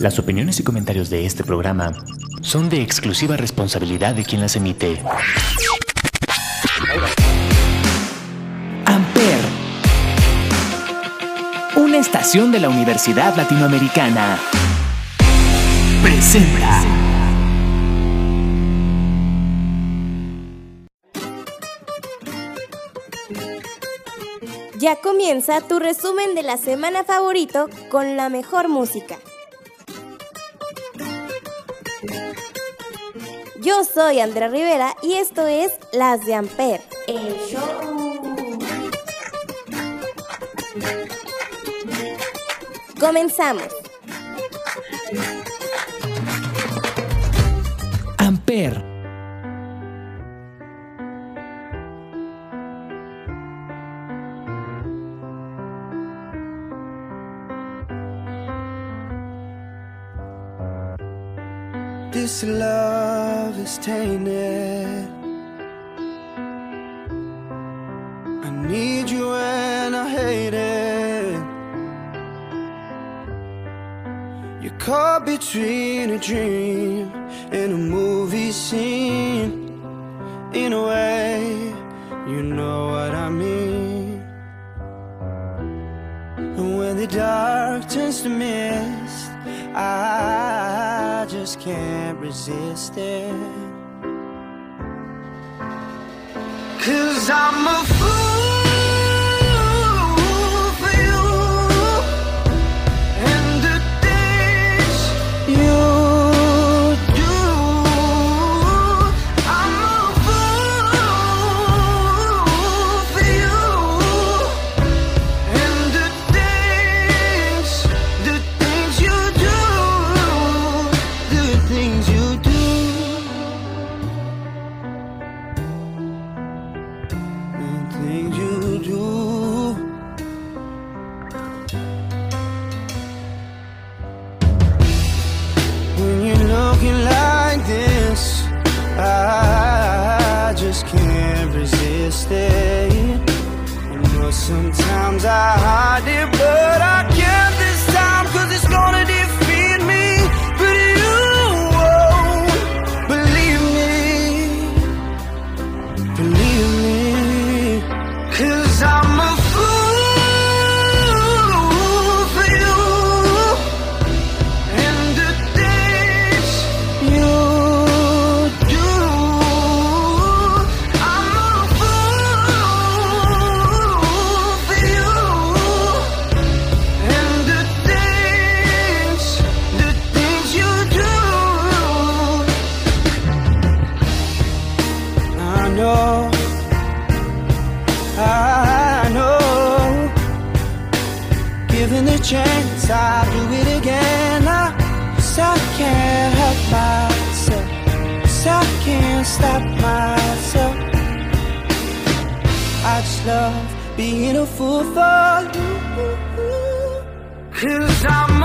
Las opiniones y comentarios de este programa son de exclusiva responsabilidad de quien las emite. Amper, una estación de la Universidad Latinoamericana, presenta. Ya comienza tu resumen de la semana favorito con la mejor música. Yo soy Andrea Rivera y esto es Las de Amper, el show. Comenzamos. Amper. This love is tainted. I need you and I hate it. You're caught between a dream and a movie scene. In a way, you know what I mean. And when the dark turns to mist, I just can't resist it. Cause I'm a fool looking like this, I just can't resist it. You know, sometimes I hide it, but I for you. Cause I'm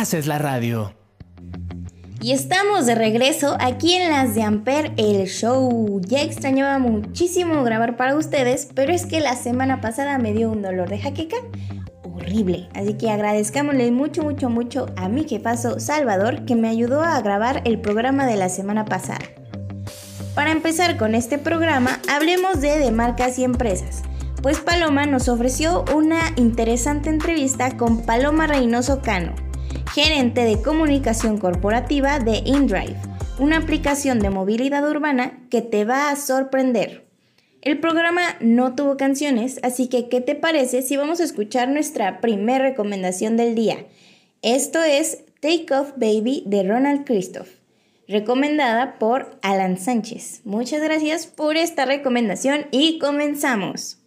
haces la radio. Y estamos de regreso aquí en las de Amper, el show. Ya extrañaba muchísimo grabar para ustedes, pero es que la semana pasada me dio un dolor de jaqueca horrible. Así que agradezcámosle mucho, mucho, mucho a mi jefazo Salvador que me ayudó a grabar el programa de la semana pasada. Para empezar con este programa, hablemos de, de marcas y empresas. Pues Paloma nos ofreció una interesante entrevista con Paloma Reynoso Cano, gerente de comunicación corporativa de InDrive, una aplicación de movilidad urbana que te va a sorprender. El programa no tuvo canciones, así que ¿qué te parece si vamos a escuchar nuestra primera recomendación del día? Esto es Take Off Baby de Ronald Christoph, recomendada por Alan Sánchez. Muchas gracias por esta recomendación y comenzamos.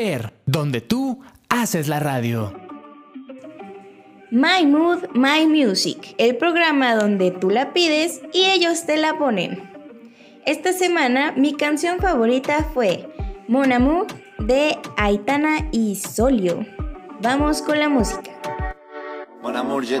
Amper, donde tú haces la radio. My Mood, My Music, el programa donde tú la pides y ellos te la ponen. Esta semana mi canción favorita fue Mon Amour de Aitana y Solio. Vamos con la música. Mon amour, je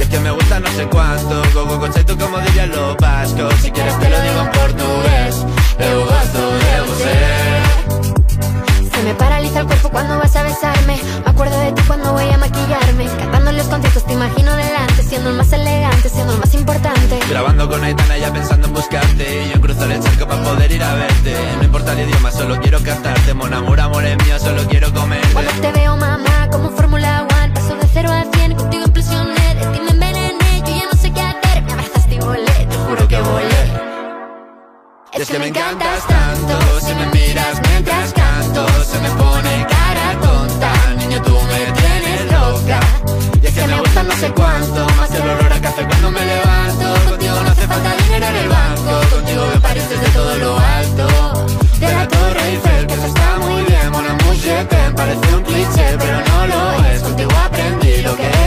Y es que me gusta no sé cuánto, go go tú como dirían los vascos. Si quieres te lo digo en portugués, eu gosto de você. Se me paraliza el cuerpo cuando vas a besarme. Me acuerdo de ti cuando voy a maquillarme. Cantando los conciertos te imagino delante, siendo el más elegante, siendo el más importante. Grabando con Aitana ya pensando en buscarte Y yo en cruzar el charco para poder ir a verte No importa el idioma, solo quiero cantarte Mon amor, amor es mío, solo quiero comerte Cuando te veo, mamá, como Fórmula paso de 0 a 100, contigo implosioné, de ti me envenené, yo ya no sé qué hacer, me abrazaste y volé, te juro que volé. Es que me encantas tanto. Si me miras mientras canto Se me pone cara tonta. Niña, tú me tienes loca. Y es que me gusta no sé cuánto Más el olor a café cuando me levanto. Contigo no hace falta dinero en el banco Contigo me París desde todo lo alto. De la Torre Eiffel Que eso está muy bien amour, je t'aime Parece un cliché pero no lo es. Contigo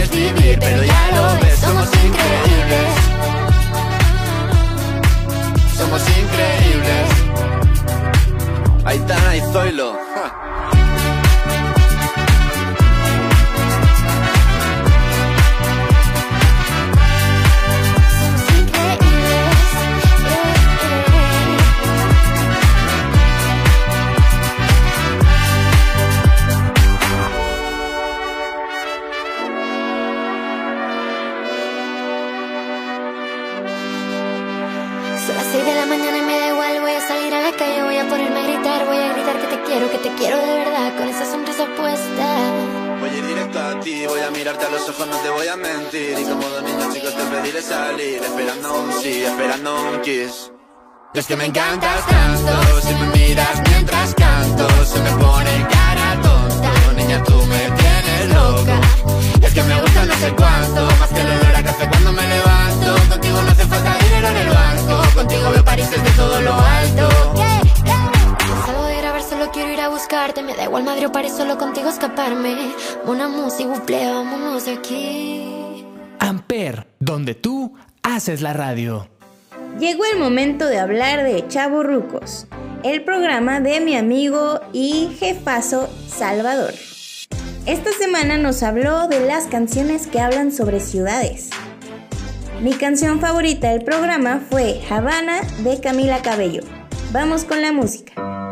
vivir Pero ya lo ves, somos increíbles somos increíbles. Aitana y Zoilo. Que me encantas tanto, si me miras mientras canto, se me pone cara tonta. Niña, tú me tienes loca. Es que me gusta no sé cuánto, más que el olor a café cuando me levanto. Contigo no hace falta dinero en el banco, contigo veo París desde todo lo alto. Yeah, yeah. No salgo de grabar, solo quiero ir a buscarte. Me da igual Madrid o París, solo contigo escaparme. Una música, buple, vámonos aquí. Amper, donde tú haces la radio. Llegó el momento de hablar de Chaburrucos, el programa de mi amigo y jefazo Salvador. Esta semana nos habló de las canciones que hablan sobre ciudades. Mi canción favorita del programa fue Habana de Camila Cabello. Vamos con la música.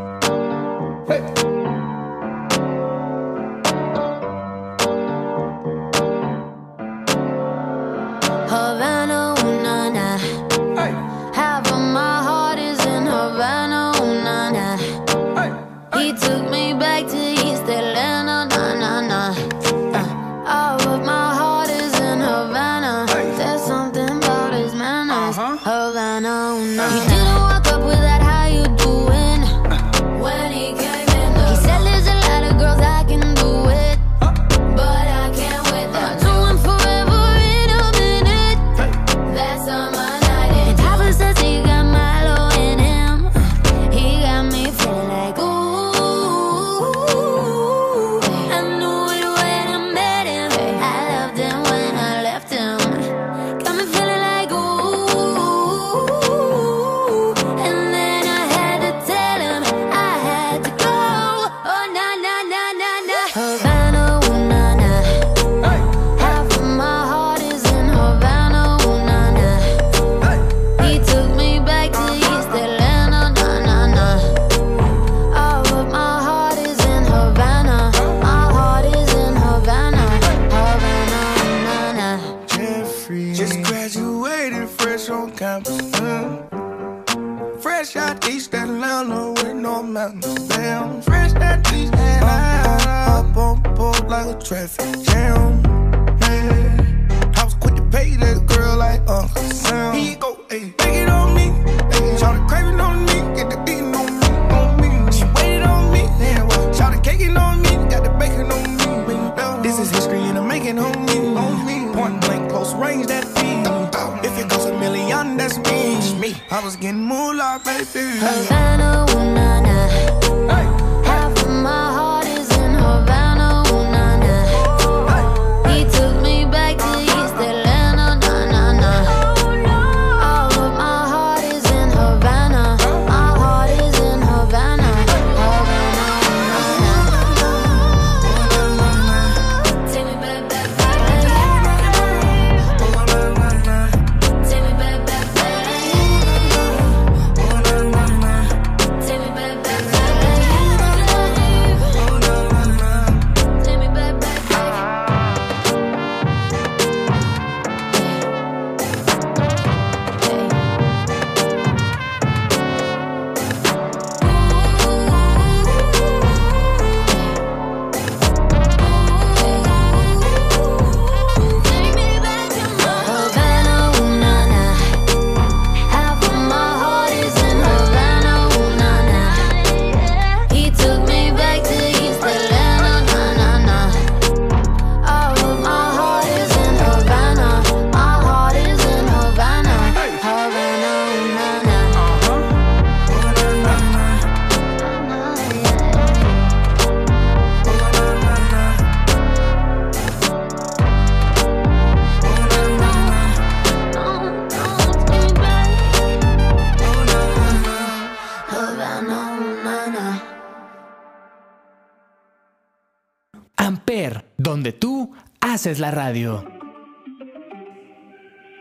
Es la radio.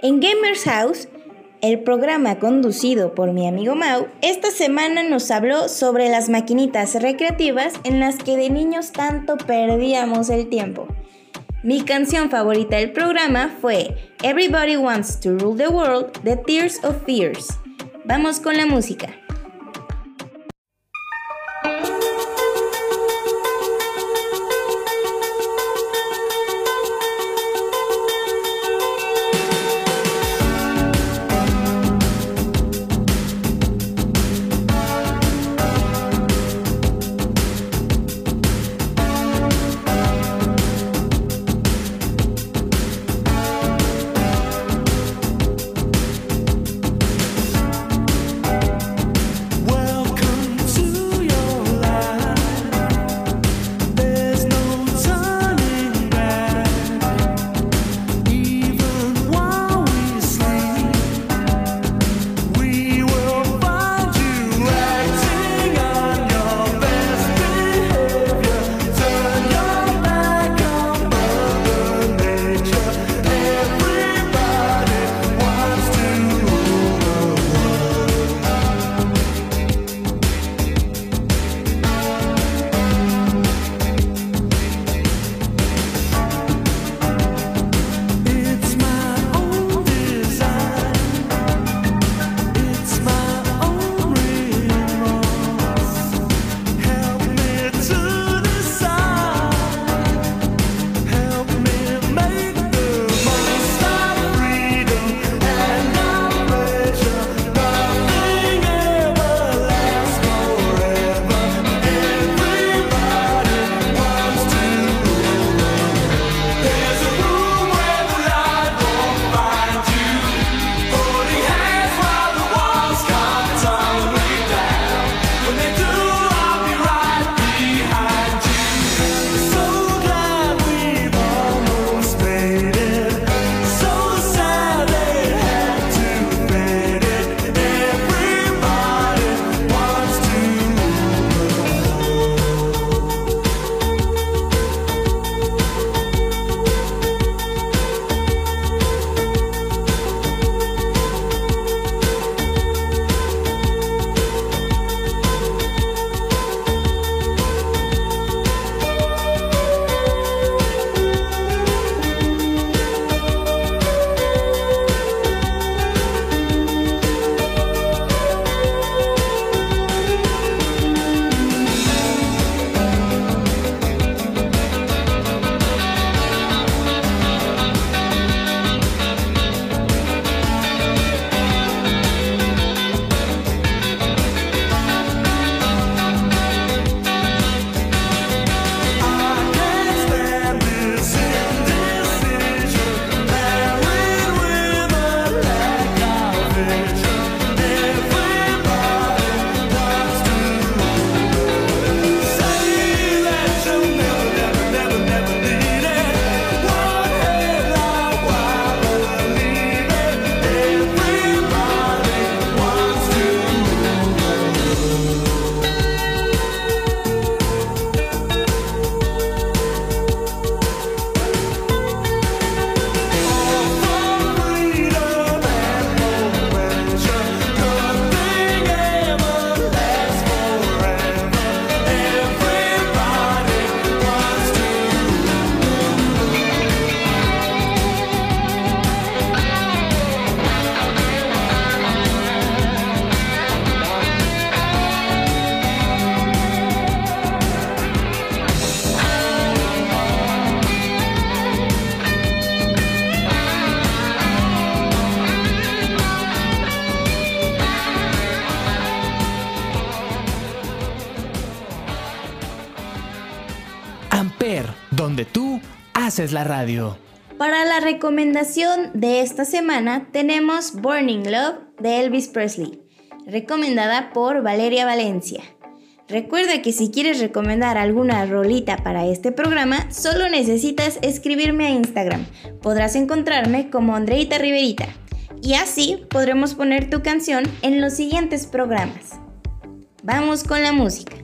En Gamers House, el programa conducido por mi amigo Mau, esta semana nos habló sobre las maquinitas recreativas en las que de niños tanto perdíamos el tiempo. Mi canción favorita del programa fue Everybody Wants to Rule the World de Tears of Fears. Vamos con la música. Haces la radio. Para la recomendación de esta semana tenemos Burning Love de Elvis Presley, recomendada por Valeria Valencia. Recuerda que si quieres recomendar alguna rolita para este programa, solo necesitas escribirme a Instagram. Podrás encontrarme como Andreita Riverita. Y así podremos poner tu canción en los siguientes programas. Vamos con la música.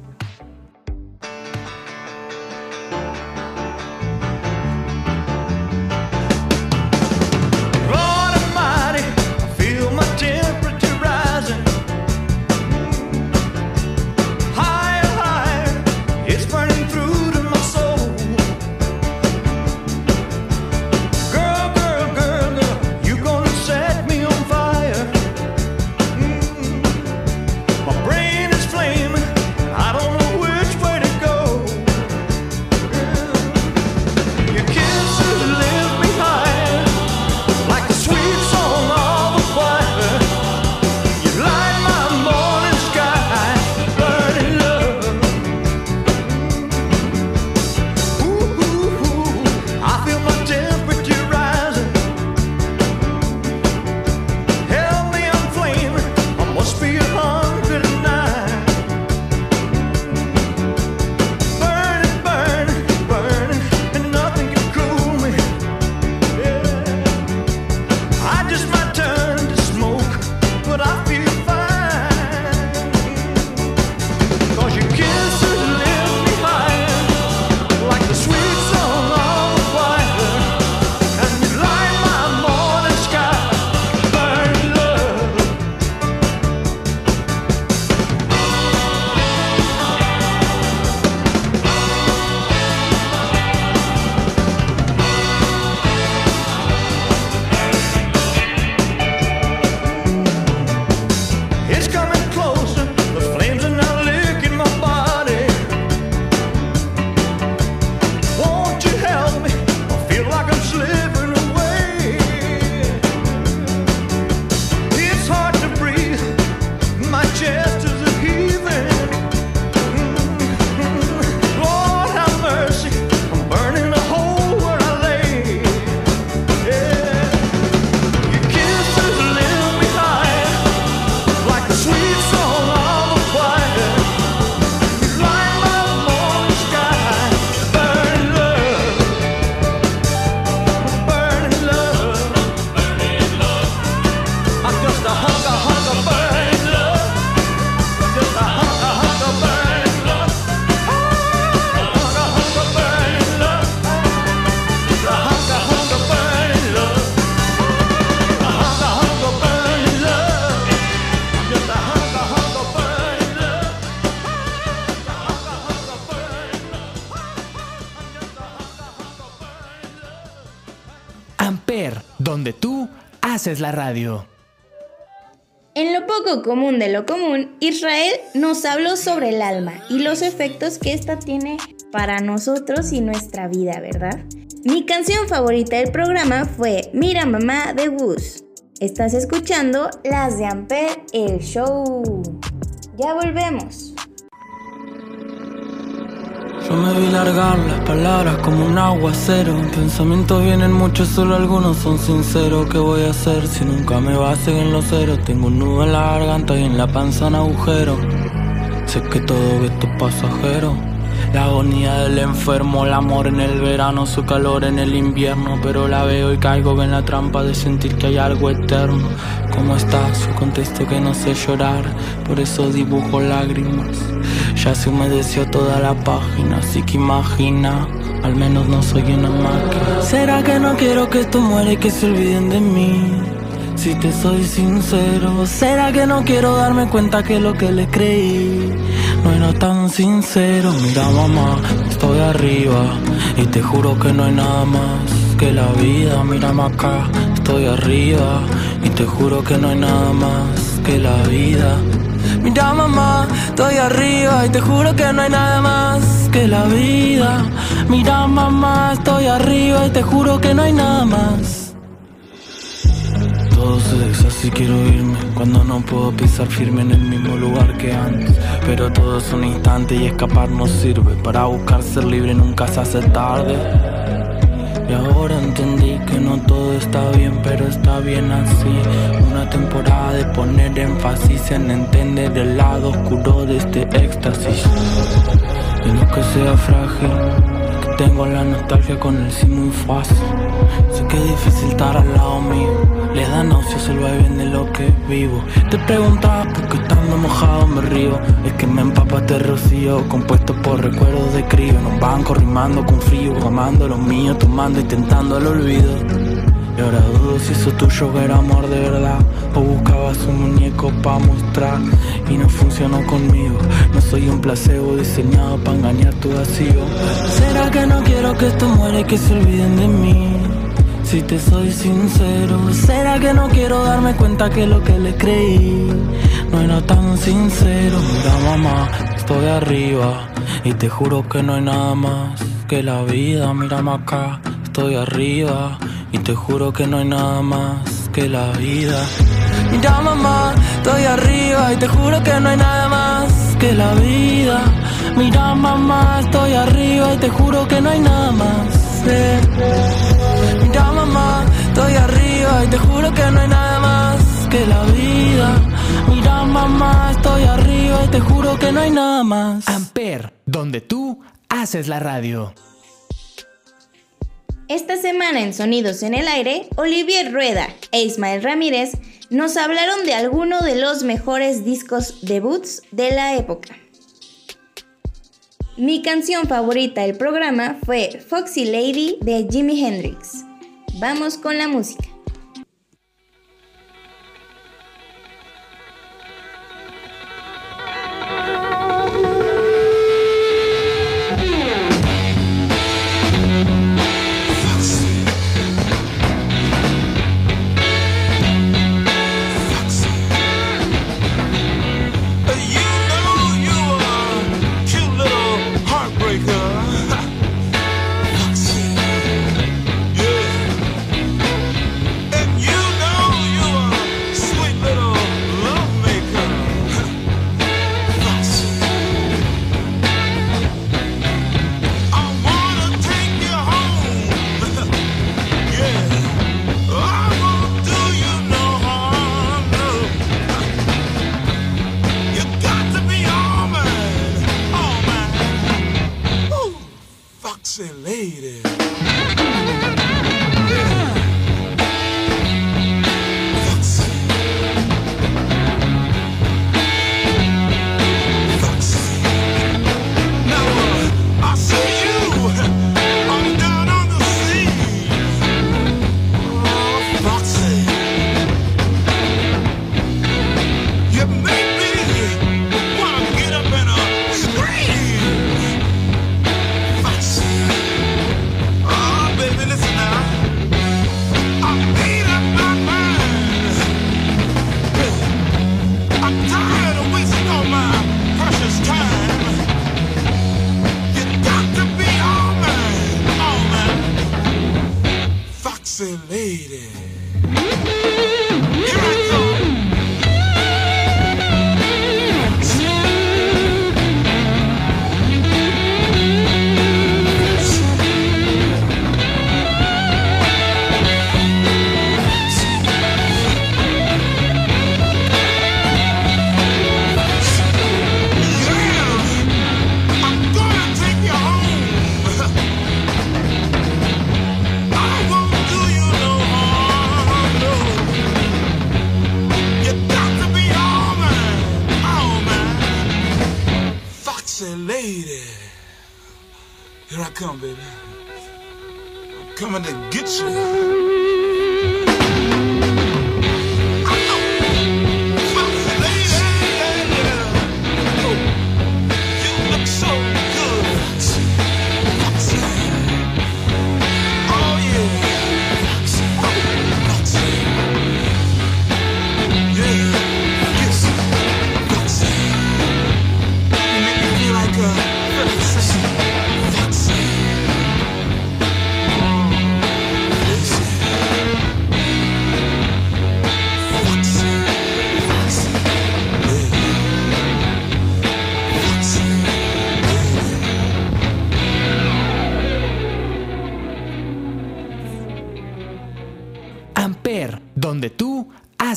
Es la radio. En lo poco común de lo común, Israel nos habló sobre el alma y los efectos que ésta tiene para nosotros y nuestra vida, ¿verdad? Mi canción favorita del programa fue Mira Mamá de Woos. Estás escuchando Las de Ampere, el show. Ya volvemos. Yo me vi largar las palabras como un aguacero. Pensamientos vienen muchos, solo algunos son sinceros. ¿Qué voy a hacer si nunca me basen en los ceros? Tengo un nudo en la garganta y en la panza un agujero. Sé que todo esto es pasajero. La agonía del enfermo, el amor en el verano, su calor en el invierno. Pero la veo y caigo en la trampa de sentir que hay algo eterno. ¿Cómo estás? Yo contesto que no sé llorar, por eso dibujo lágrimas. Ya se humedeció toda la página, así que imagina. Al menos no soy una máquina. ¿Será que no quiero que esto muera y que se olviden de mí? Si te soy sincero, ¿será que no quiero darme cuenta que lo que le creí no era tan sincero? Mira mamá, estoy arriba y te juro que no hay nada más que la vida. Mírame acá, estoy arriba. Y te juro que no hay nada más que la vida. Mira mamá, estoy arriba. Y te juro que no hay nada más que la vida. Mira mamá, estoy arriba. Y te juro que no hay nada más. Todo se así quiero irme. Cuando no puedo pisar firme en el mismo lugar que antes. Pero todo es un instante y escapar no sirve. Para buscar ser libre nunca se hace tarde y ahora entendí que no todo está bien, pero está bien así. Una temporada de poner énfasis en entender el lado oscuro de este éxtasis. Y no que sea frágil, tengo la nostalgia con el muy fácil. Sé que es difícil estar al lado mío. Le da náuseas el vaivén de lo que vivo. Te preguntabas por qué estando mojado me río. Es que me empapa este rocío, compuesto por recuerdos de crío. En un banco rimando con frío, amando lo mío, tomando, intentando el olvido. Y ahora dudo si eso tuyo era amor de verdad O buscabas un muñeco pa' mostrar Y no funcionó conmigo No soy un placebo diseñado para engañar tu vacío ¿Será que no quiero que esto muera y que se olviden de mí? Si te soy sincero, ¿será que no quiero darme cuenta que lo que le creí no era tan sincero? Mira mamá, estoy arriba y te juro que no hay nada más que la vida. Mira acá, estoy arriba y te juro que no hay nada más que la vida. Mira mamá, estoy arriba y te juro que no hay nada más que la vida. Mira mamá, estoy arriba y te juro que no hay nada más. Mira mamá, estoy arriba y te juro que no hay nada más que la vida. Mira mamá, estoy arriba y te juro que no hay nada más. Amper, donde tú haces la radio. Esta semana en Sonidos en el Aire, Olivier Rueda e Ismael Ramírez nos hablaron de alguno de los mejores discos debuts de la época. Mi canción favorita del programa fue Foxy Lady de Jimi Hendrix. Vamos con la música.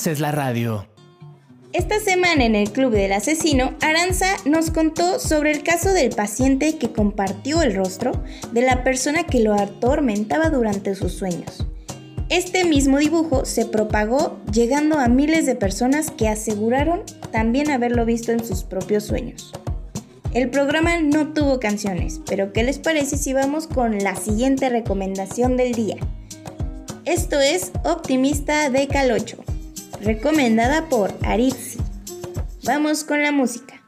Haces la radio. Esta semana en el Club del Asesino, Aranza nos contó sobre el caso del paciente que compartió el rostro de la persona que lo atormentaba durante sus sueños. Este mismo dibujo se propagó llegando a miles de personas que aseguraron también haberlo visto en sus propios sueños. El programa no tuvo canciones, pero ¿qué les parece si vamos con la siguiente recomendación del día? Esto es Optimista de Calocho recomendada por Aritzi. Vamos con la música.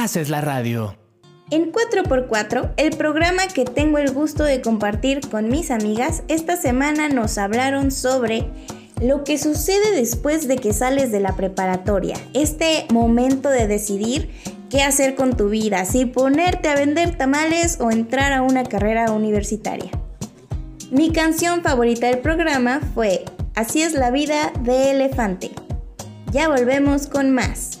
La radio. En 4x4, el programa que tengo el gusto de compartir con mis amigas, esta semana nos hablaron sobre lo que sucede después de que sales de la preparatoria. Este momento de decidir qué hacer con tu vida, si ponerte a vender tamales o entrar a una carrera universitaria. Mi canción favorita del programa fue Así es la vida de Elefante. Ya volvemos con más.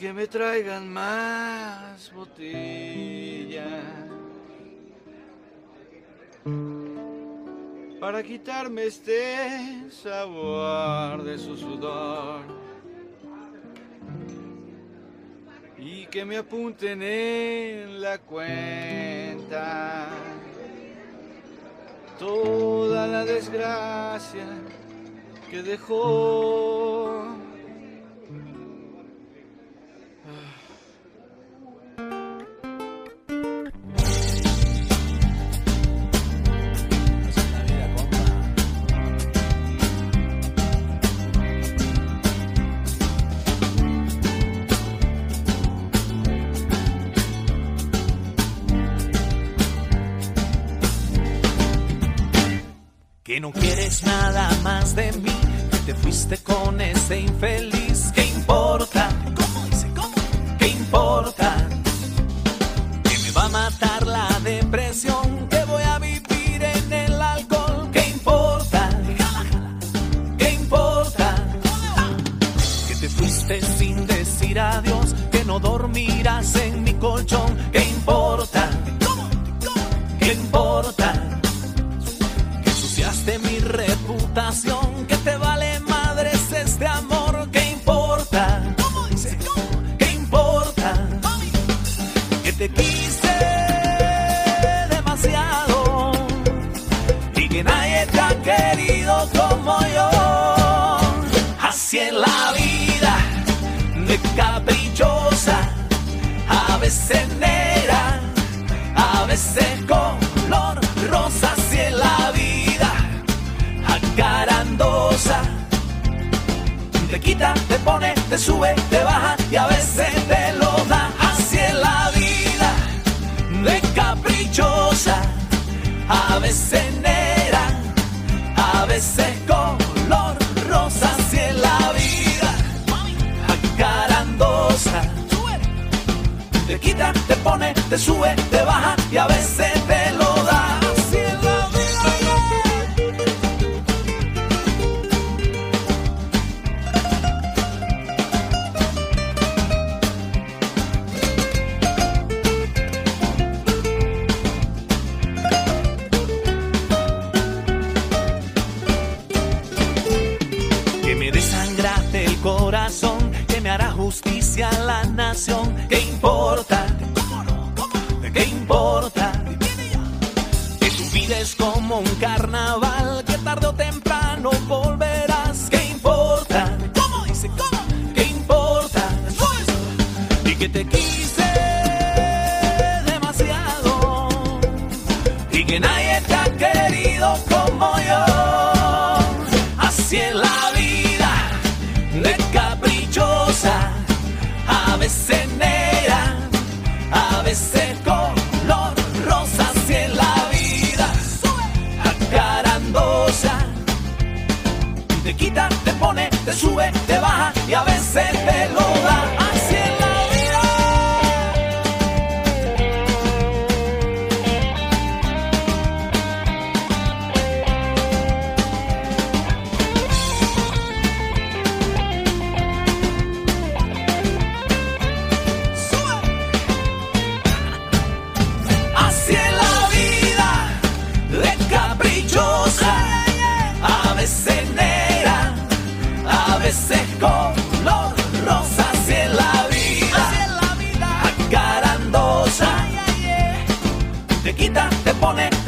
Que me traigan más botellas. Para quitarme este sabor de su sudor. Y que me apunten en la cuenta. Toda la desgracia que dejó quieres nada más de mí, que te fuiste con ese infeliz. Te quise demasiado y que nadie te ha querido como yo. Así es la vida, de caprichosa, a veces negra, a veces color rosa. Así es la vida, acarandosa. Te quita, te pone, te sube, te baja y a veces te lo a veces negra, a veces color rosa. Así es la vida, acarandosa. Te quita, te pone, te sube, te baja y a veces te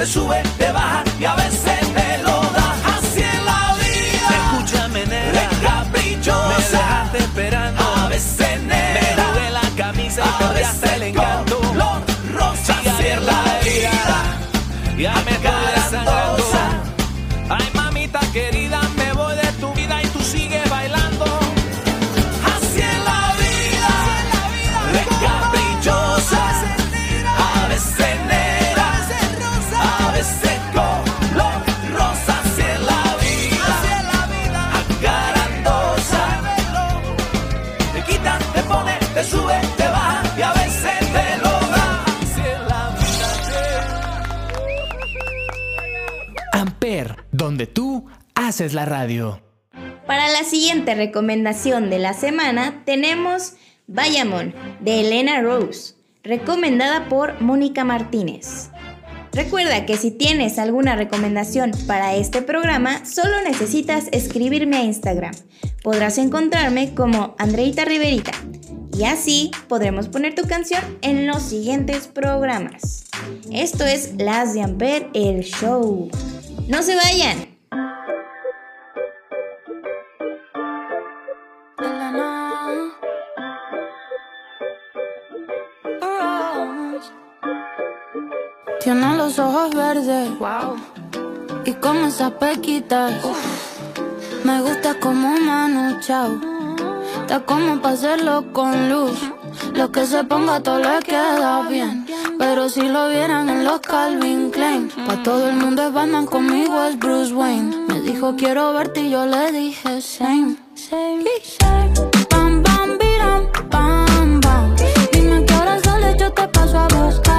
te sube, te baja y a veces haces la radio. Para la siguiente recomendación de la semana tenemos Bayamon de Elena Rose, recomendada por Mónica Martínez. Recuerda que si tienes alguna recomendación para este programa, solo necesitas escribirme a Instagram. Podrás encontrarme como Andreita Riverita y así podremos poner tu canción en los siguientes programas. Esto es Las de Amper, el show. No se vayan. Tiene los ojos verdes, wow. Y con esas pequitas, me gusta como Manu Chao. Está como para hacerlo con luz. Lo que se ponga todo le queda bien. Pero si lo vieran en los Calvin Klein, pa' todo el mundo es Batman, conmigo es Bruce Wayne. Me dijo quiero verte y yo le dije same, same, same. Bam, bam, biram, bam, bam. Dime que hora sales, yo te paso a buscar.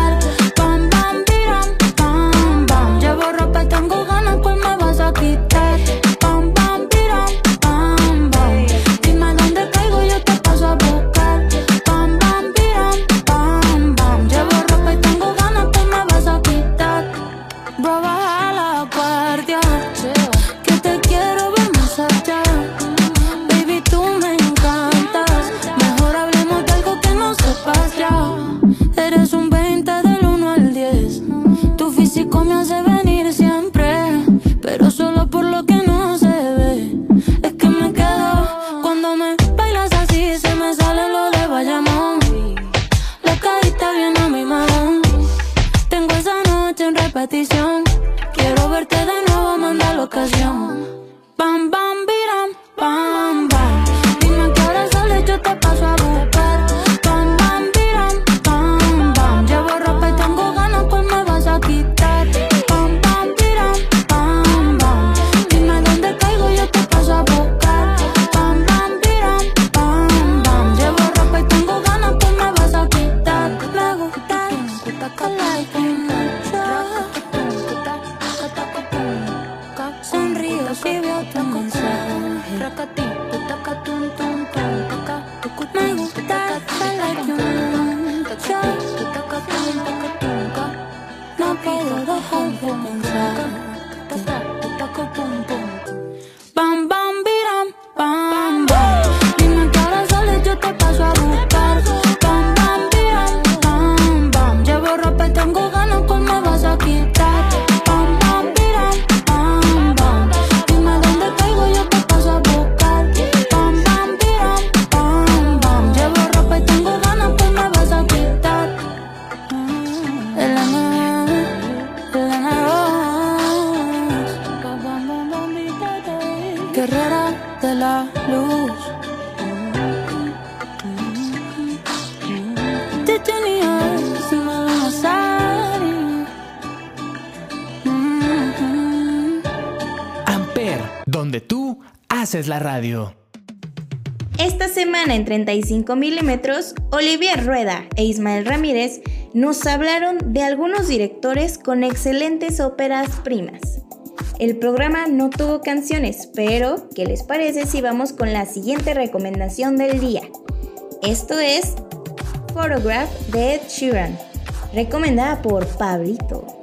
Donde tú haces la radio. Esta semana en 35 milímetros, Olivier Rueda e Ismael Ramírez nos hablaron de algunos directores con excelentes óperas primas. El programa no tuvo canciones, pero ¿qué les parece si vamos con la siguiente recomendación del día? Esto es Photograph de Ed Sheeran, recomendada por Pablito.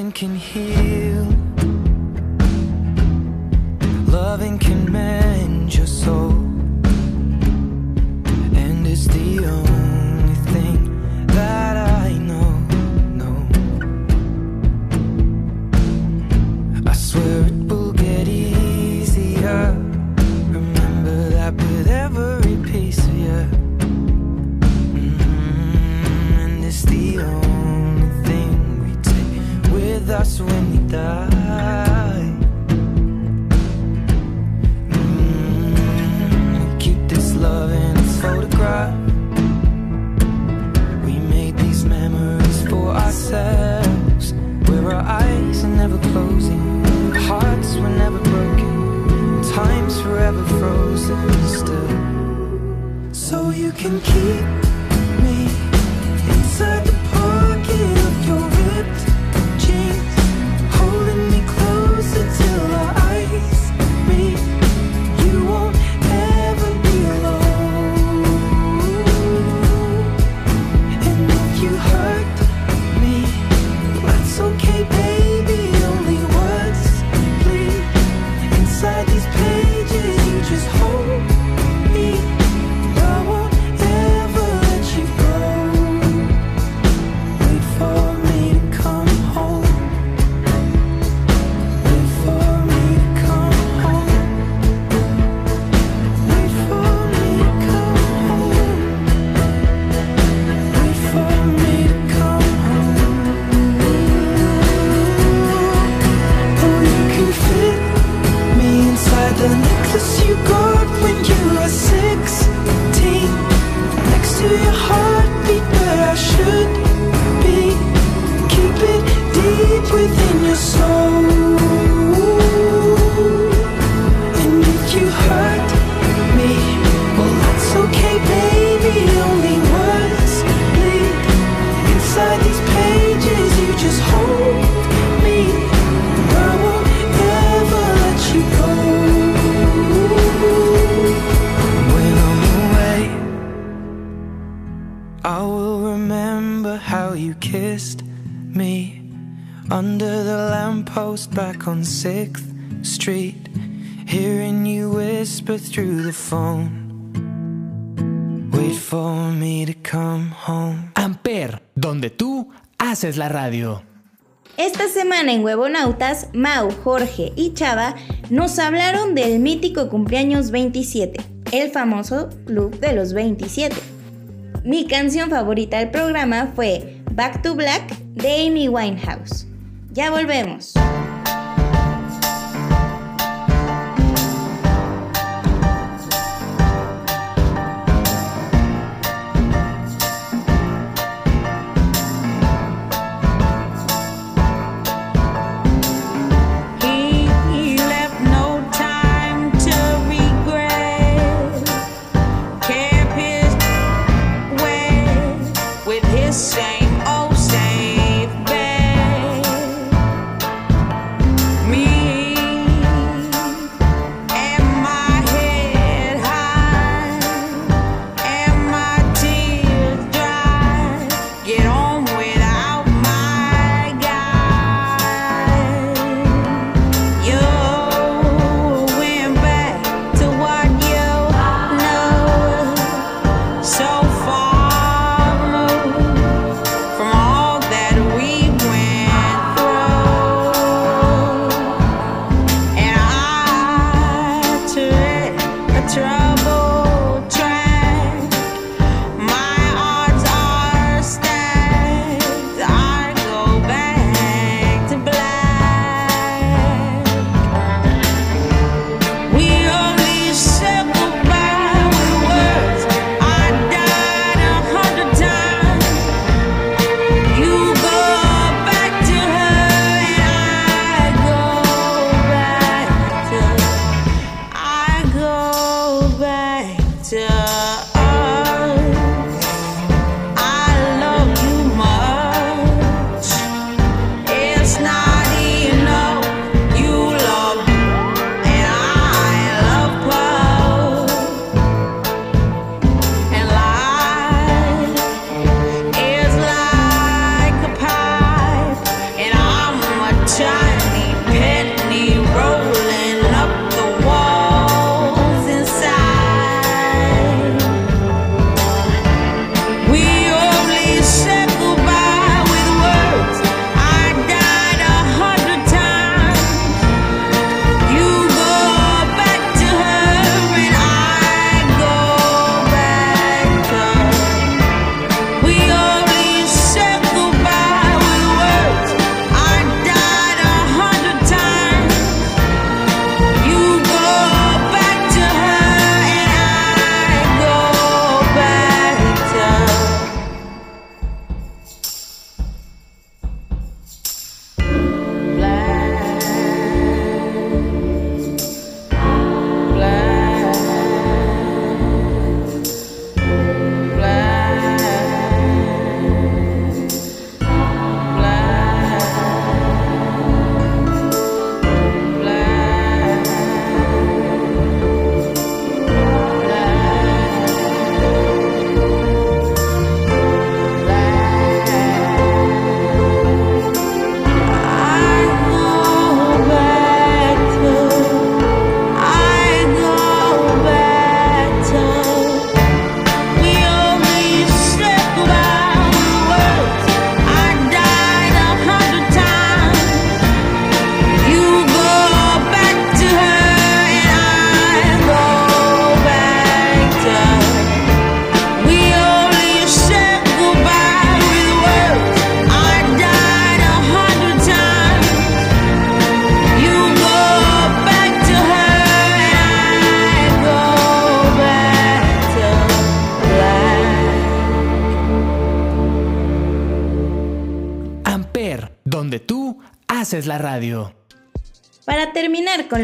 Loving can heal. Loving can mend your soul. And it's the only Amper, donde tú haces la radio. Esta semana en Huevonautas, Mau, Jorge y Chava nos hablaron del mítico cumpleaños 27, el famoso Club de los 27. Mi canción favorita del programa fue Back to Black de Amy Winehouse. Ya volvemos.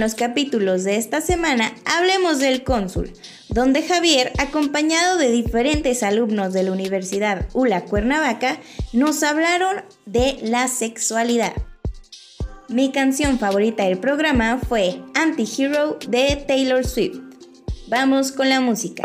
los capítulos de esta semana hablemos del cónsul, donde Javier, acompañado de diferentes alumnos de la Universidad ULA Cuernavaca, nos hablaron de la sexualidad. Mi canción favorita del programa fue Anti-Hero de Taylor Swift. Vamos con la música.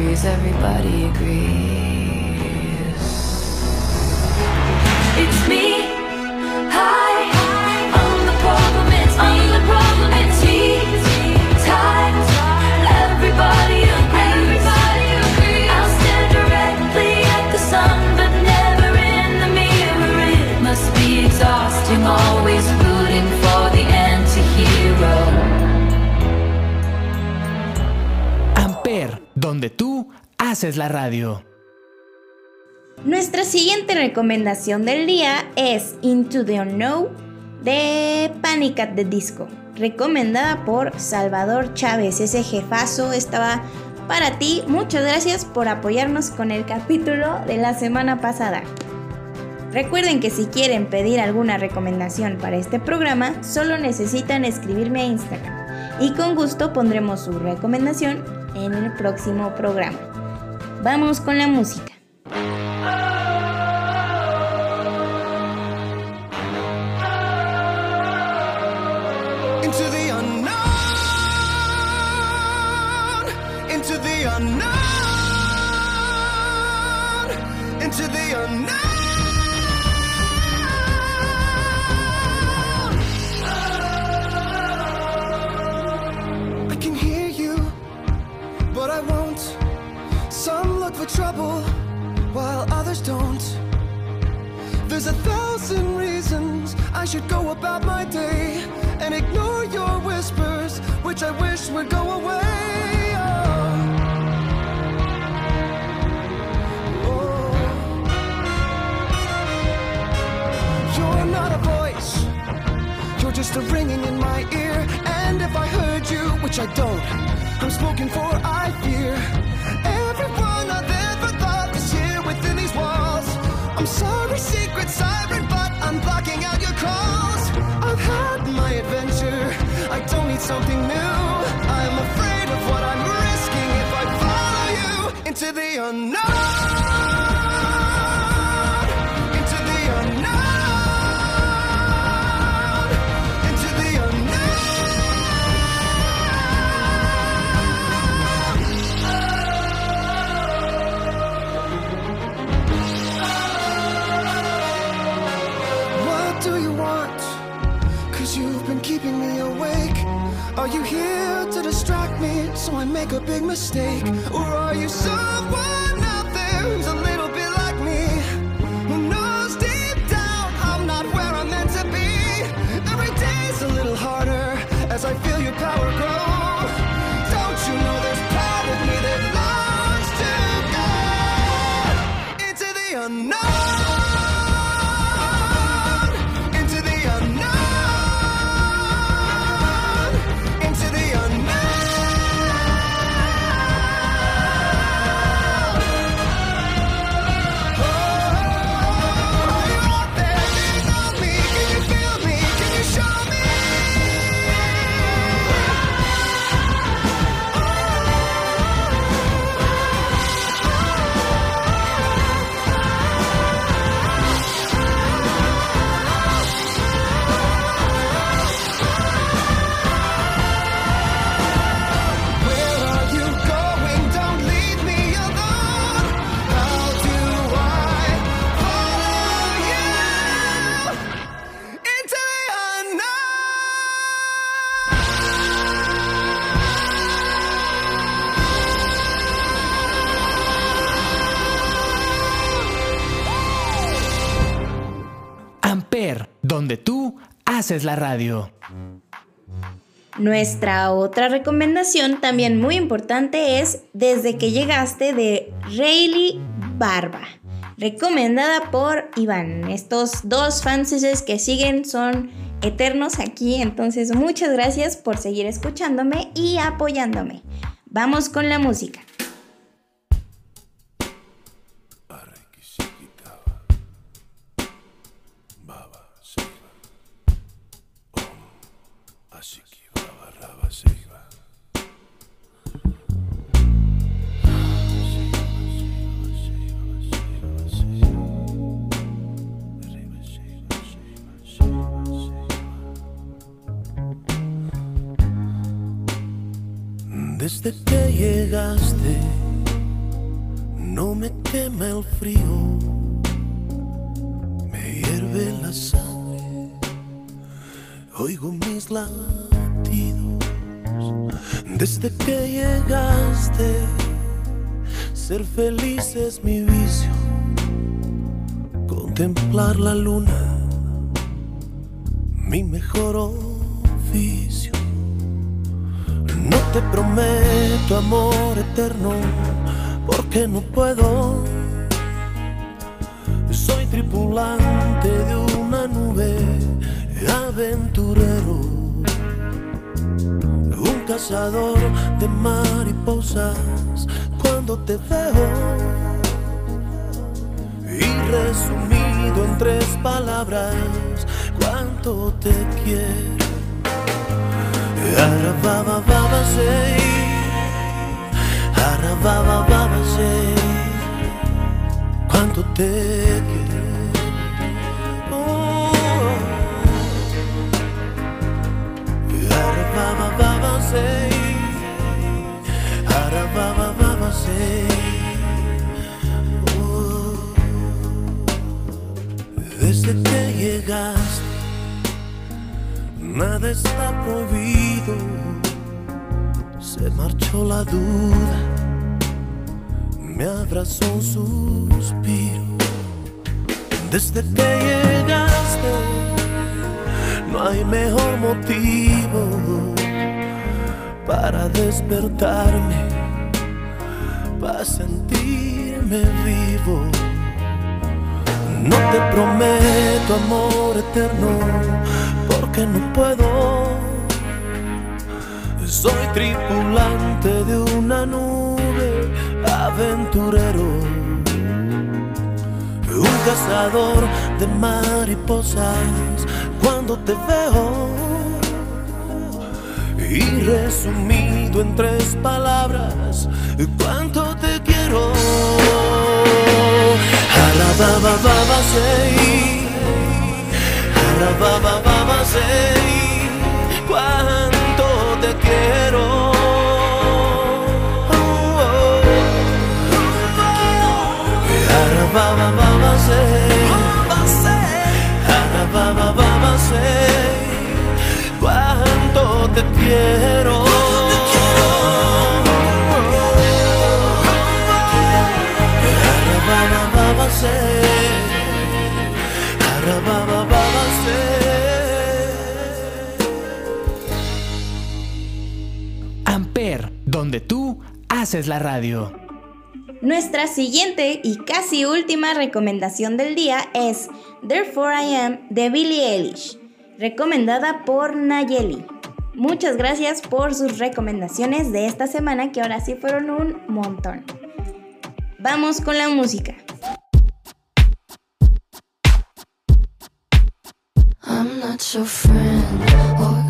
agrees, everybody agrees. Es la radio. Nuestra siguiente recomendación del día es Into the Unknown de Panic at the Disco, recomendada por Salvador Chávez. Ese jefazo estaba para ti. Muchas gracias por apoyarnos con el capítulo de la semana pasada. Recuerden que si quieren pedir alguna recomendación para este programa, solo necesitan escribirme a Instagram y con gusto pondremos su recomendación en el próximo programa. Vamos con la música. which I wish would go away. Oh. oh. You're not a voice, you're just a ringing in my ear. And if I heard you, which I don't, I'm spoken for, I fear. Everyone I've ever thought is here within these walls. I'm sorry, secret siren, but I'm blocking out your calls. I've had my adventure something new. I'm afraid of what I'm risking if I follow you into the unknown. Are you here to distract me so I make a big mistake? Or are you someone out there who's a little bit like me? Who knows deep down I'm not where I'm meant to be? Every day's a little harder as I feel your power grow. Don't you know there's part of me that longs to go into the unknown? Haces la radio. Nuestra otra recomendación, también muy importante, es Desde que llegaste de Rayleigh Barba, recomendada por Iván. Estos dos fanses que siguen son eternos aquí, entonces muchas gracias por seguir escuchándome y apoyándome. Vamos con la música. Desde que llegaste, no me quema el frío, me hierve la sangre, oigo mis latidos. Desde que llegaste, ser feliz es mi vicio, contemplar la luna, mi mejor oficio. Te prometo amor eterno, porque no puedo. Soy tripulante de una nube, aventurero, un cazador de mariposas. Cuando te veo, y resumido en tres palabras, cuánto te quiero. Arababa baba say Arababa baba say Cuánto te quiero Arababa baba say Arababa baba say Desde que llegaste Nada está prohibido, se marchó la duda, me abrazó un suspiro. Desde que llegaste, no hay mejor motivo para despertarme, para sentirme vivo. No te prometo amor eterno porque no puedo. Soy tripulante de una nube, aventurero, un cazador de mariposas. Cuando te veo y resumido en tres palabras, cuánto te quiero. Alababa, baba, sei. Alababa, sei. Cuánto te quiero. Baba, sei. Alababa, baba. Cuánto te quiero. Donde tú haces la radio. Nuestra siguiente y casi última recomendación del día es Therefore I Am de Billie Eilish, recomendada por Nayeli. Muchas gracias por sus recomendaciones de esta semana que ahora sí fueron un montón. Vamos con la música. I'm not your friend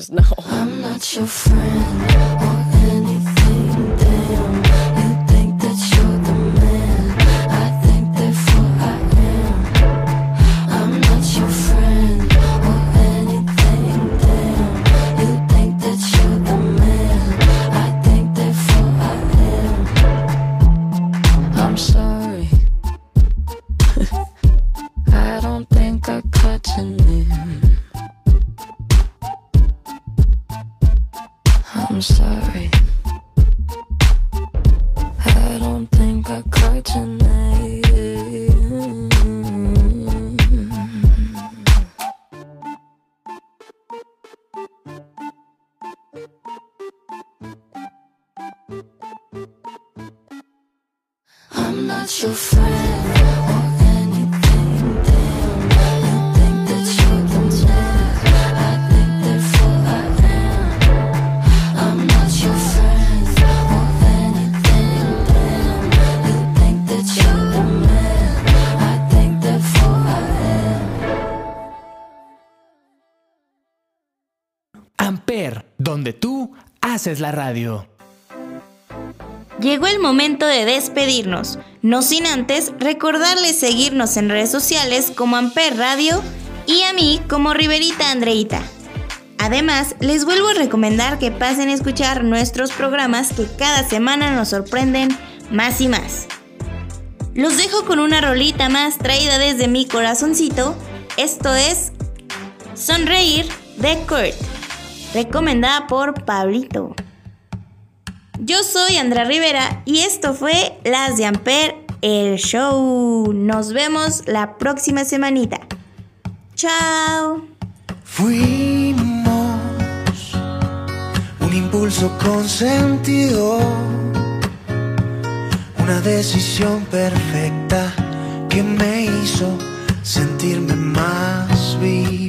best, but just know. I'm not your friend donde tú haces la radio. Llegó el momento de despedirnos, no sin antes recordarles seguirnos en redes sociales como Amper Radio y a mí como Riverita Andreita. Además, les vuelvo a recomendar que pasen a escuchar nuestros programas que cada semana nos sorprenden más y más. Los dejo con una rolita más traída desde mi corazoncito. Esto es Sonreír de Kurt, recomendada por Pablito. Yo soy Andrea Rivera y esto fue Las de Amper, el show. Nos vemos la próxima semanita. Chao. Fuimos impulso consentido, una decisión perfecta que me hizo sentirme más vivo.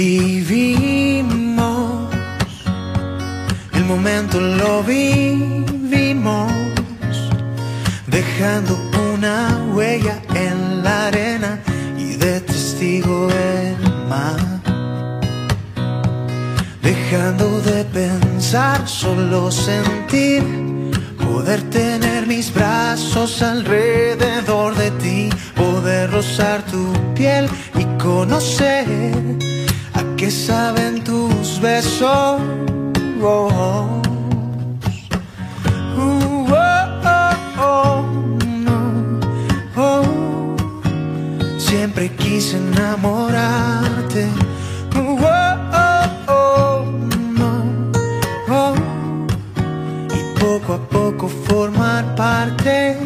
Vivimos, el momento lo vivimos, dejando una huella en la arena y de testigo el mar. Dejando de pensar, solo sentir, poder tener mis brazos alrededor de ti, poder rozar tu piel y conocer a qué saben tus besos. Oh. Siempre quise enamorarte. No. Y poco a poco formar parte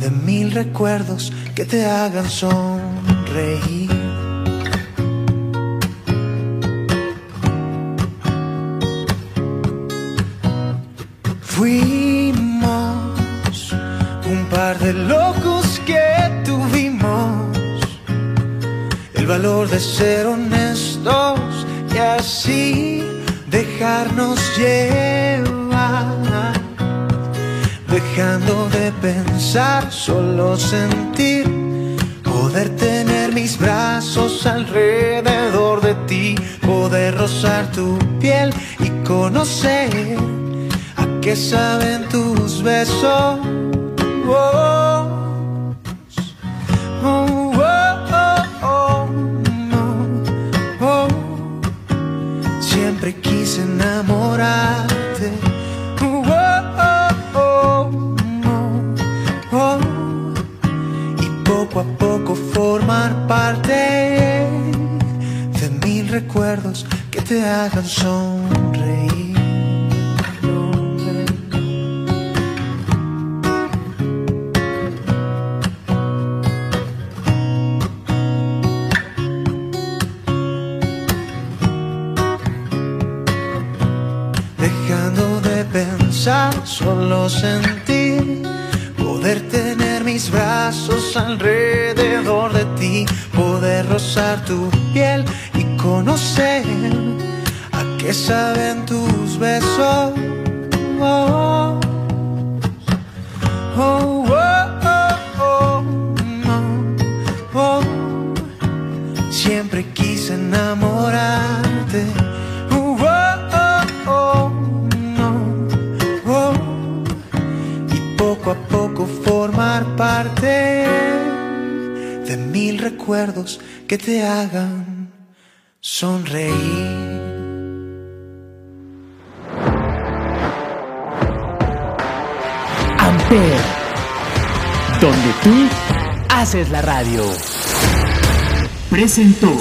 de mil recuerdos que te hagan sonreír. De locos que tuvimos el valor de ser honestos y así dejarnos llevar, dejando de pensar, solo sentir, poder tener mis brazos alrededor de ti, poder rozar tu piel y conocer a qué saben tus besos. Enamorarte. Oh, oh, oh, oh. Y poco a poco formar parte de mil recuerdos que te hagan sonreír. Poder tener mis brazos alrededor de ti, poder rozar tu piel y conocer a qué saben tus besos. Haces la radio. Presentó.